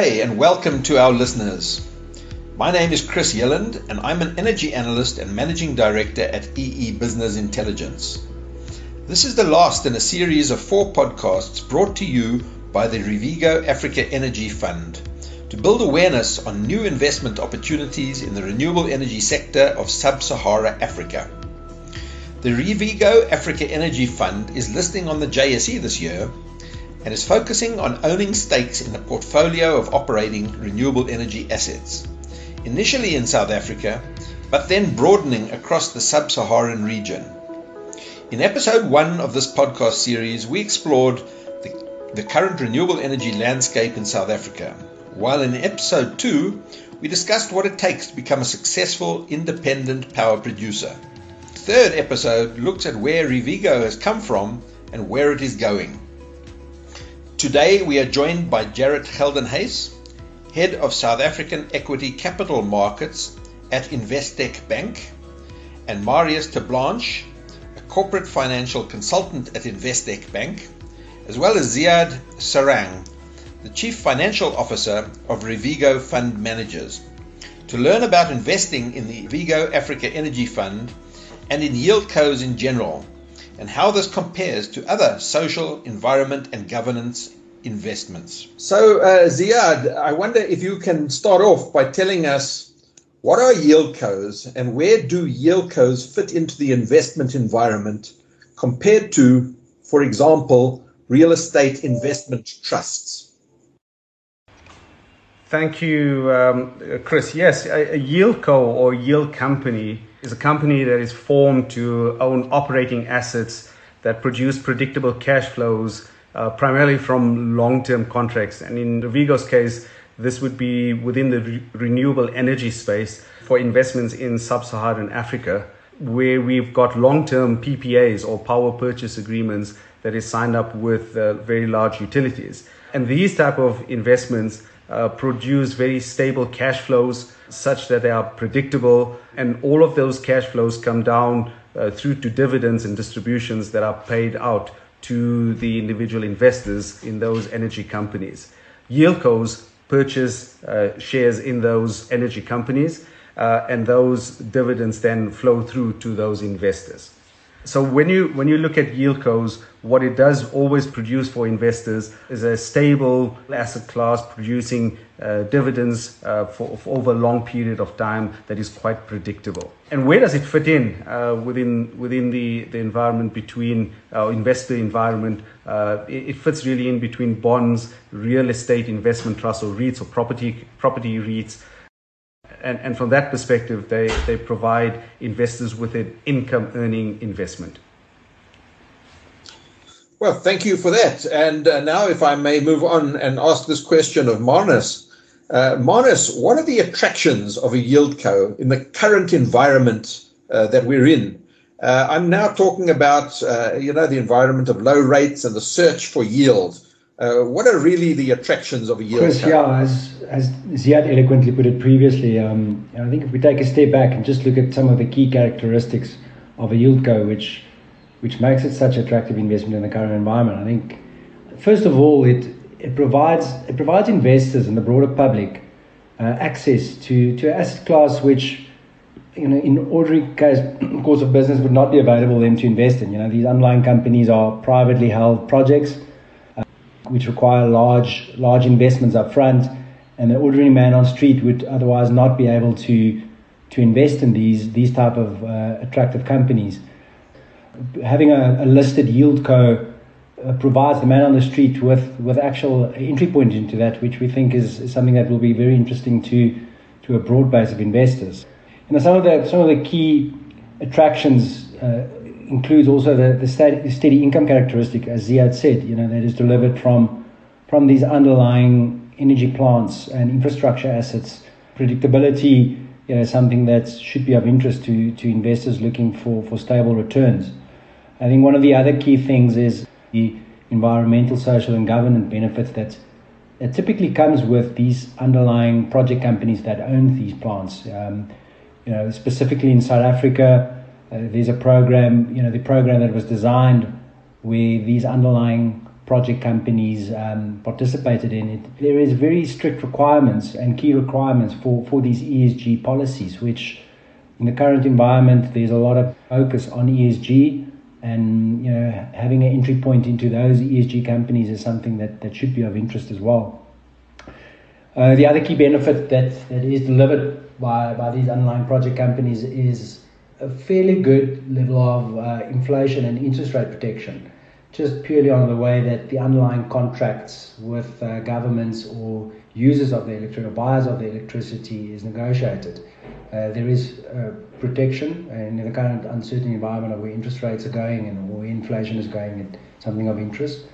day and welcome to our listeners. My name is Chris Yelland and I'm an energy analyst and managing director at EE Business Intelligence. This is the last in a series of four podcasts brought to you by the Revego Africa Energy Fund to build awareness on new investment opportunities in the renewable energy sector of sub Sahara Africa. The Revego Africa Energy Fund is listing on the JSE this year and is focusing on owning stakes in a portfolio of operating renewable energy assets initially in South Africa, but then broadening across the sub Saharan region. In episode one of this podcast series, we explored the, the, current renewable energy landscape in South Africa, while in episode two, we discussed what it takes to become a successful independent power producer. The third episode looks at where Revego has come from and where it is going. Today, we are joined by Jarrett Geldenhuys, Head of South African Equity Capital Markets at Investec Bank, and Marnus Terblanche, a corporate financial consultant at Investec Bank, as well as Ziad Sarang, the Chief Financial Officer of Revego Fund Managers, to learn about investing in the Revego Africa Energy Fund and in yield yieldcos in general, and how this compares to other social, environment, and governance investments. So, uh, Ziad, I wonder if you can start off by telling us what are yieldcos and where do yieldcos fit into the investment environment compared to, for example, real estate investment trusts? Thank you, um, Chris. Yes, a, a yieldco or yield company is a company that is formed to own operating assets that produce predictable cash flows uh, primarily from long-term contracts. And in Revego's case, this would be within the re- renewable energy space for investments in sub-Saharan Africa, where we've got long-term PPAs or power purchase agreements that is signed up with uh, very large utilities. And these type of investments uh, produce very stable cash flows such that they are predictable and all of those cash flows come down uh, through to dividends and distributions that are paid out to the individual investors in those energy companies. Yieldcos purchase uh, shares in those energy companies, uh, and those dividends then flow through to those investors. So when you when you look at yieldcos, what it does always produce for investors is a stable asset class producing uh, dividends uh, for, for, over a long period of time that is quite predictable. And where does it fit in uh, within within the, the environment between uh, investor environment? Uh, it, it, fits really in between bonds, real estate investment trusts or REITs or property property REITs and, and from that perspective, they, they provide investors with an income earning investment. Well, thank you for that. And uh, now, if I may move on and ask this question of Marnus. Uh, Marnus, what are the attractions of a yield co in the current environment uh, that we're in? Uh, I'm now talking about, uh, you know, the environment of low rates and the search for yield. Uh, what are really the attractions of a yield Chris, yeah, as, as Ziad eloquently put it previously, um, I think if we take a step back and just look at some of the key characteristics of a yield co, which which makes it such attractive investment in the current environment, I think first of all it it provides it provides investors and the broader public uh, access to to asset class which you know in ordinary case, course of business would not be available to them to invest in. You know these underlying companies are privately held projects which require large large investments up front, and the ordinary man on street would otherwise not be able to to invest in these these type of uh, attractive companies. Having a, a listed yield co uh, provides the man on the street with with actual entry point into that, which we think is, is something that will be very interesting to to a broad base of investors. And some of the some of the key attractions. Uh, includes also the, the steady, steady income characteristic, as Ziad said, you know, that is delivered from, from these underlying energy plants and infrastructure assets. Predictability you know, something that should be of interest to, to investors looking for, for stable returns. I think one of the other key things is the environmental, social, and governance benefits that, that typically comes with these underlying project companies that own these plants. Um, you know, specifically in South Africa, there's a program, you know, the program that was designed where these underlying project companies um, participated in it, there is very strict requirements and key requirements for, for these ESG policies, which in the current environment, there's a lot of focus on ESG and you know having an entry point into those ESG companies is something that, that should be of interest as well. Uh, the other key benefit that, that is delivered by, by these underlying project companies is a fairly good level of uh, inflation and interest rate protection, just purely on the way that the underlying contracts with uh, governments or users of the electricity or buyers of the electricity is negotiated. Uh, there is uh, protection in the current uncertain environment of where interest rates are going and where inflation is going, and something of interest.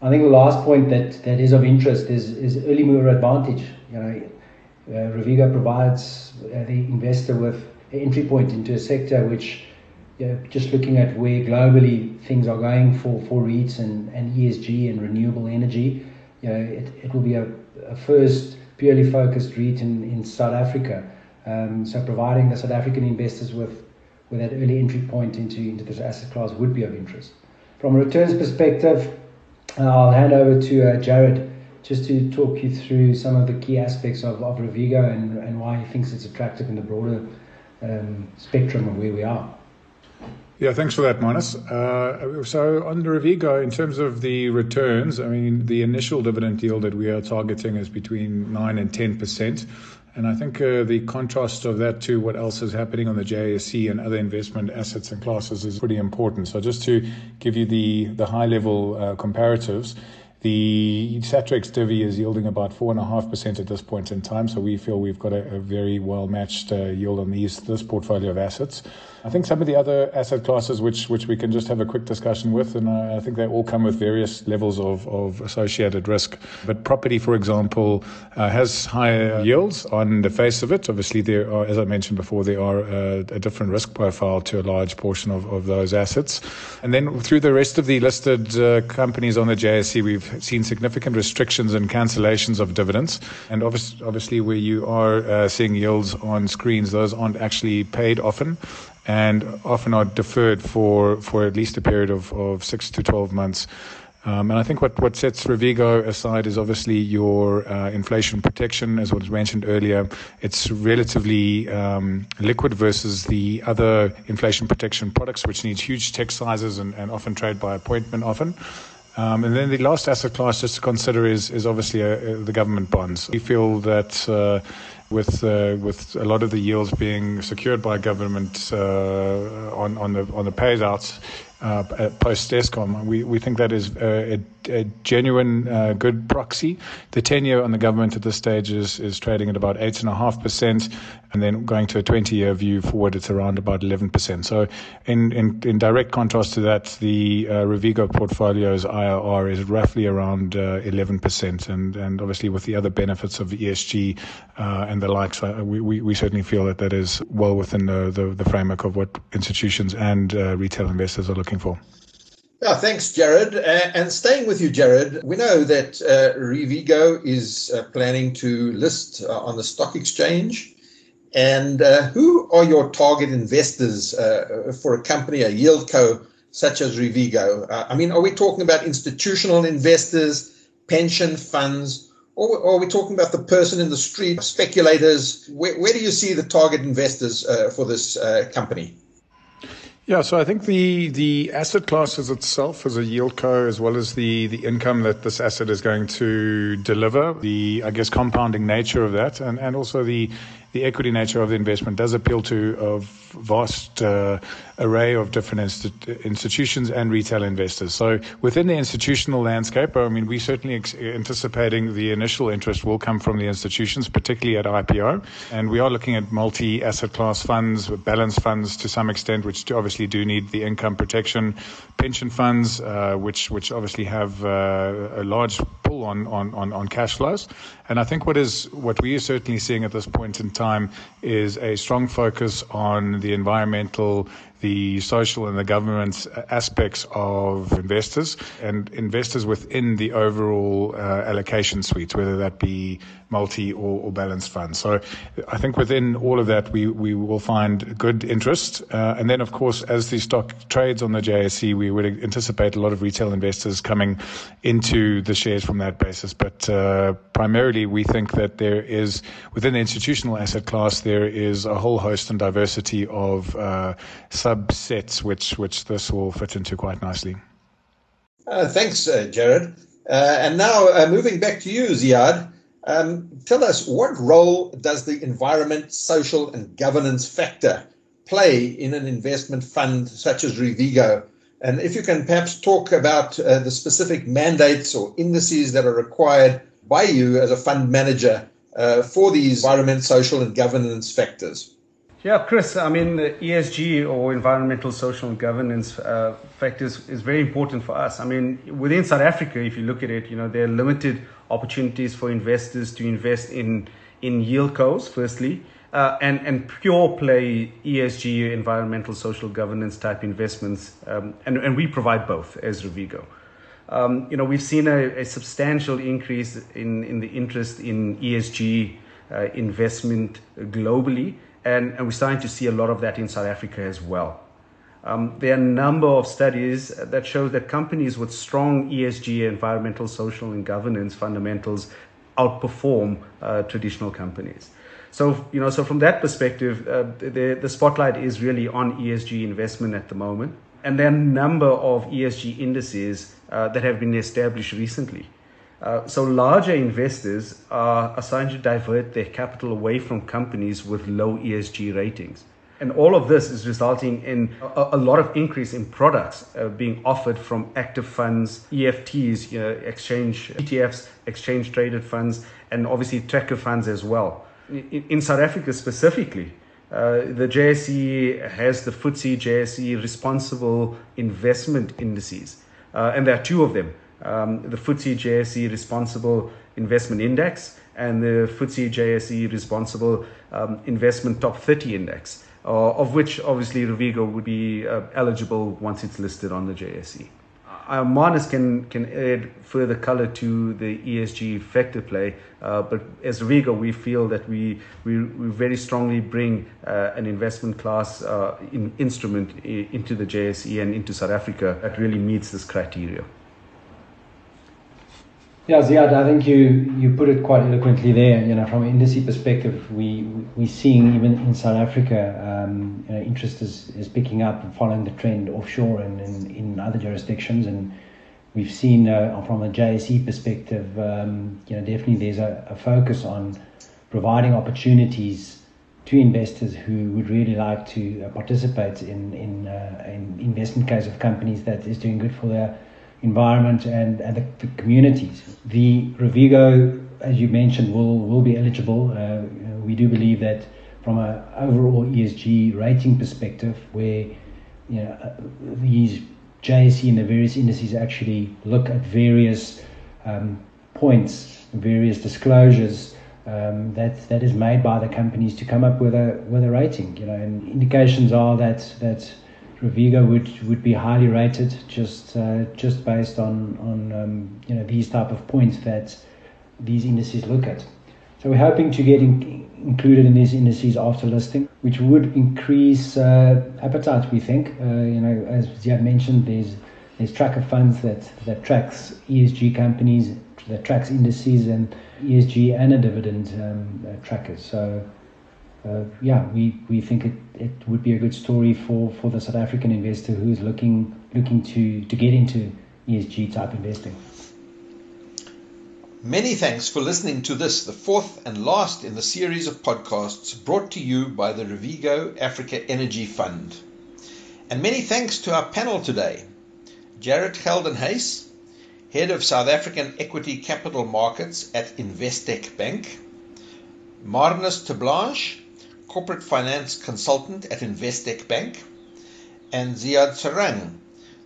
I think the last point that, that is of interest is, is early mover advantage. You know, uh, Revego provides uh, the investor with entry point into a sector which, you know, just looking at where globally things are going for, for REITs and, and ESG and renewable energy, you know, it, it will be a, a first purely focused REIT in, in South Africa. Um, so providing the South African investors with, with that early entry point into, into this asset class would be of interest. From a returns perspective, I'll hand over to uh, Jared just to talk you through some of the key aspects of, of Revego and, and why he thinks it's attractive in the broader um, spectrum of where we are. Yeah, thanks for that, Marnus. Uh, so on the Revego, in terms of the returns, I mean, the initial dividend yield that we are targeting is between 9 and 10%. And I think uh, the contrast of that to what else is happening on the JSE and other investment assets and classes is pretty important. So just to give you the, the high level uh, comparatives, the Satrix Divi is yielding about 4.5% at this point in time, so we feel we've got a, a very well matched uh, yield on these this portfolio of assets. I think some of the other asset classes, which which we can just have a quick discussion with, and I, I think they all come with various levels of, of associated risk. But property, for example, uh, has higher yields on the face of it. Obviously, there are, as I mentioned before, there are uh, a different risk profile to a large portion of, of those assets. And then through the rest of the listed uh, companies on the JSE, we've seen significant restrictions and cancellations of dividends. And obviously, where you are uh, seeing yields on screens, those aren't actually paid often and often are deferred for, for at least a period of, of six to 12 months. Um, and I think what, what sets Revego aside is obviously your uh, inflation protection, as was mentioned earlier. It's relatively um, liquid versus the other inflation protection products, which needs huge check sizes and, and often trade by appointment often. Um, and then the last asset class just to consider is, is obviously uh, uh the government bonds. We feel that uh, with uh, with a lot of the yields being secured by government uh, on on the on the payouts uh, post Eskom, we we think that is a, a genuine uh, good proxy. The 10 year on the government at this stage is, is trading at about 8.5%, and then going to a 20 year view forward, it's around about 11%. So, in, in, in direct contrast to that, the uh, Revego portfolio's IRR is roughly around uh, 11%. And, and obviously, with the other benefits of ESG uh, and the likes, uh, we, we, we, certainly feel that that is well within the, the, the framework of what institutions and uh, retail investors are looking for. Yeah, thanks, Jared. Uh, and staying with you, Jared, we know that uh, Revego is uh, planning to list uh, on the stock exchange. And uh, who are your target investors uh, for a company, a yield co such as Revego? I mean, are we talking about institutional investors, pension funds, or, or, are we talking about the person in the street, speculators? Where, where do you see the target investors for this company? Yeah, so I think the the asset classes itself as a yield co, as well as the the income that this asset is going to deliver, the I guess compounding nature of that, and and also the the equity nature of the investment does appeal to a vast uh, array of different insti- institutions and retail investors. So within the institutional landscape, I mean, we're certainly ex- anticipating the initial interest will come from the institutions, particularly at IPO. And we are looking at multi-asset class funds, balanced funds to some extent, which obviously do need the income protection, pension funds, uh, which which obviously have uh, a large pull on, on, on, on cash flows. And I think what is what we are certainly seeing at this point in time is a strong focus on the environmental the social and the governance aspects of investors and investors within the overall uh, allocation suite, whether that be multi or, or, balanced funds. So I think within all of that, we, we will find good interest. Uh, and then, of course, as the stock trades on the JSE, we would anticipate a lot of retail investors coming into the shares from that basis. But uh, primarily, we think that there is, within the institutional asset class, there is a whole host and diversity of uh, subsets which, which this will fit into quite nicely. Uh, thanks, uh, Jared. Uh, and now, moving back to you, Ziad. Um, tell us what role does the environment, social, and governance factor play in an investment fund such as Revego? And if you can perhaps talk about uh, the specific mandates or indices that are required by you as a fund manager uh, for these environment, social, and governance factors. Yeah, Chris, I mean, the ESG or environmental, social, and governance uh, factors is very important for us. I mean, within South Africa, if you look at it, you know, there are limited opportunities for investors to invest in in yield yieldcos, firstly, uh, and and pure play ESG, environmental, social governance type investments, um, and and we provide both as Revego. Um, you know, we've seen a, a, substantial increase in in the interest in ESG uh, investment globally, and and we're starting to see a lot of that in South Africa as well. Um, there are a number of studies that show that companies with strong ESG, environmental, social, and governance fundamentals outperform uh, traditional companies. So, you know, so from that perspective, uh, the, the spotlight is really on ESG investment at the moment. And there are a number of ESG indices uh, that have been established recently. Uh, so larger investors are assigned to divert their capital away from companies with low ESG ratings. And all of this is resulting in a, a lot of increase in products uh, being offered from active funds, EFTs, you know, exchange ETFs, exchange traded funds, and obviously tracker funds as well. In, in South Africa specifically, the JSE has the FTSE JSE responsible investment indices, uh, and there are two of them um, the FTSE JSE responsible investment index and the FTSE JSE responsible um, investment top 30 index uh, of which obviously Revego would be uh, eligible once it's listed on the JSE. Uh, Marnus can, can add further color to the ESG factor play, uh, but as Revego, we feel that we, we, we very strongly bring uh, an investment class uh, in, instrument into the JSE and into South Africa that really meets this criteria. Yeah, Ziad, I think you, you put it quite eloquently there. You know, from an industry perspective, we we're seeing even in South Africa, um, you know, interest is, is picking up and following the trend offshore and in, other jurisdictions. And we've seen uh, from a JSE perspective, um, you know, definitely there's a, a focus on providing opportunities to investors who would really like to uh, participate in in, uh, in investment case of companies that is doing good for their environment and, and the, the communities. The Revego, as you mentioned, will, will be eligible. Uh, we do believe that from an overall ESG rating perspective, where you know, uh, these JSE and the various indices actually look at various um, points, various disclosures um, that that is made by the companies to come up with a with a rating. You know, and indications are that that Revego would, would be highly rated just uh, just based on on um, you know these type of points that these indices look at. So we're hoping to get in, included in these indices after listing, which would increase uh, appetite. We think, uh, you know, as Ziad mentioned, there's there's tracker funds that that tracks ESG companies, that tracks indices and ESG and a dividend um, trackers. So uh, yeah, we, we think it, it would be a good story for, for the South African investor who is looking looking to, to get into ESG type investing. Many thanks for listening to this, the fourth and last in the series of podcasts brought to you by the Revego Africa Energy Fund. And many thanks to our panel today Jared Geldenhuys, Head of South African Equity Capital Markets at Investec Bank, Marnus Blanche corporate finance consultant at Investec Bank, and Ziad Sarang,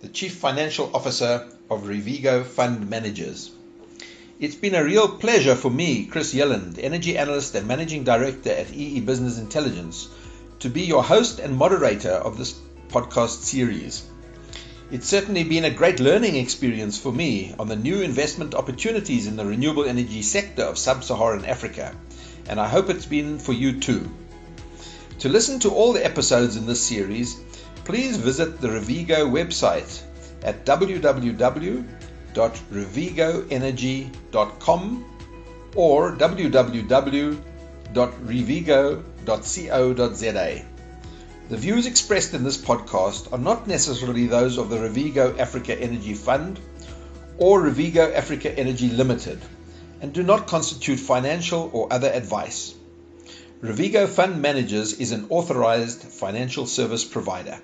the chief financial officer of Revego Fund Managers. It's been a real pleasure for me, Chris Yelland, energy analyst and managing director at EE Business Intelligence, to be your host and moderator of this podcast series. It's certainly been a great learning experience for me on the new investment opportunities in the renewable energy sector of sub Saharan Africa, and I hope it's been for you too. To listen to all the episodes in this series, please visit the Revego website at www.revigoenergy.com or www.revego.co.za. The views expressed in this podcast are not necessarily those of the Revego Africa Energy Fund or Revego Africa Energy Limited and do not constitute financial or other advice. Revego Fund Managers is an authorized financial service provider.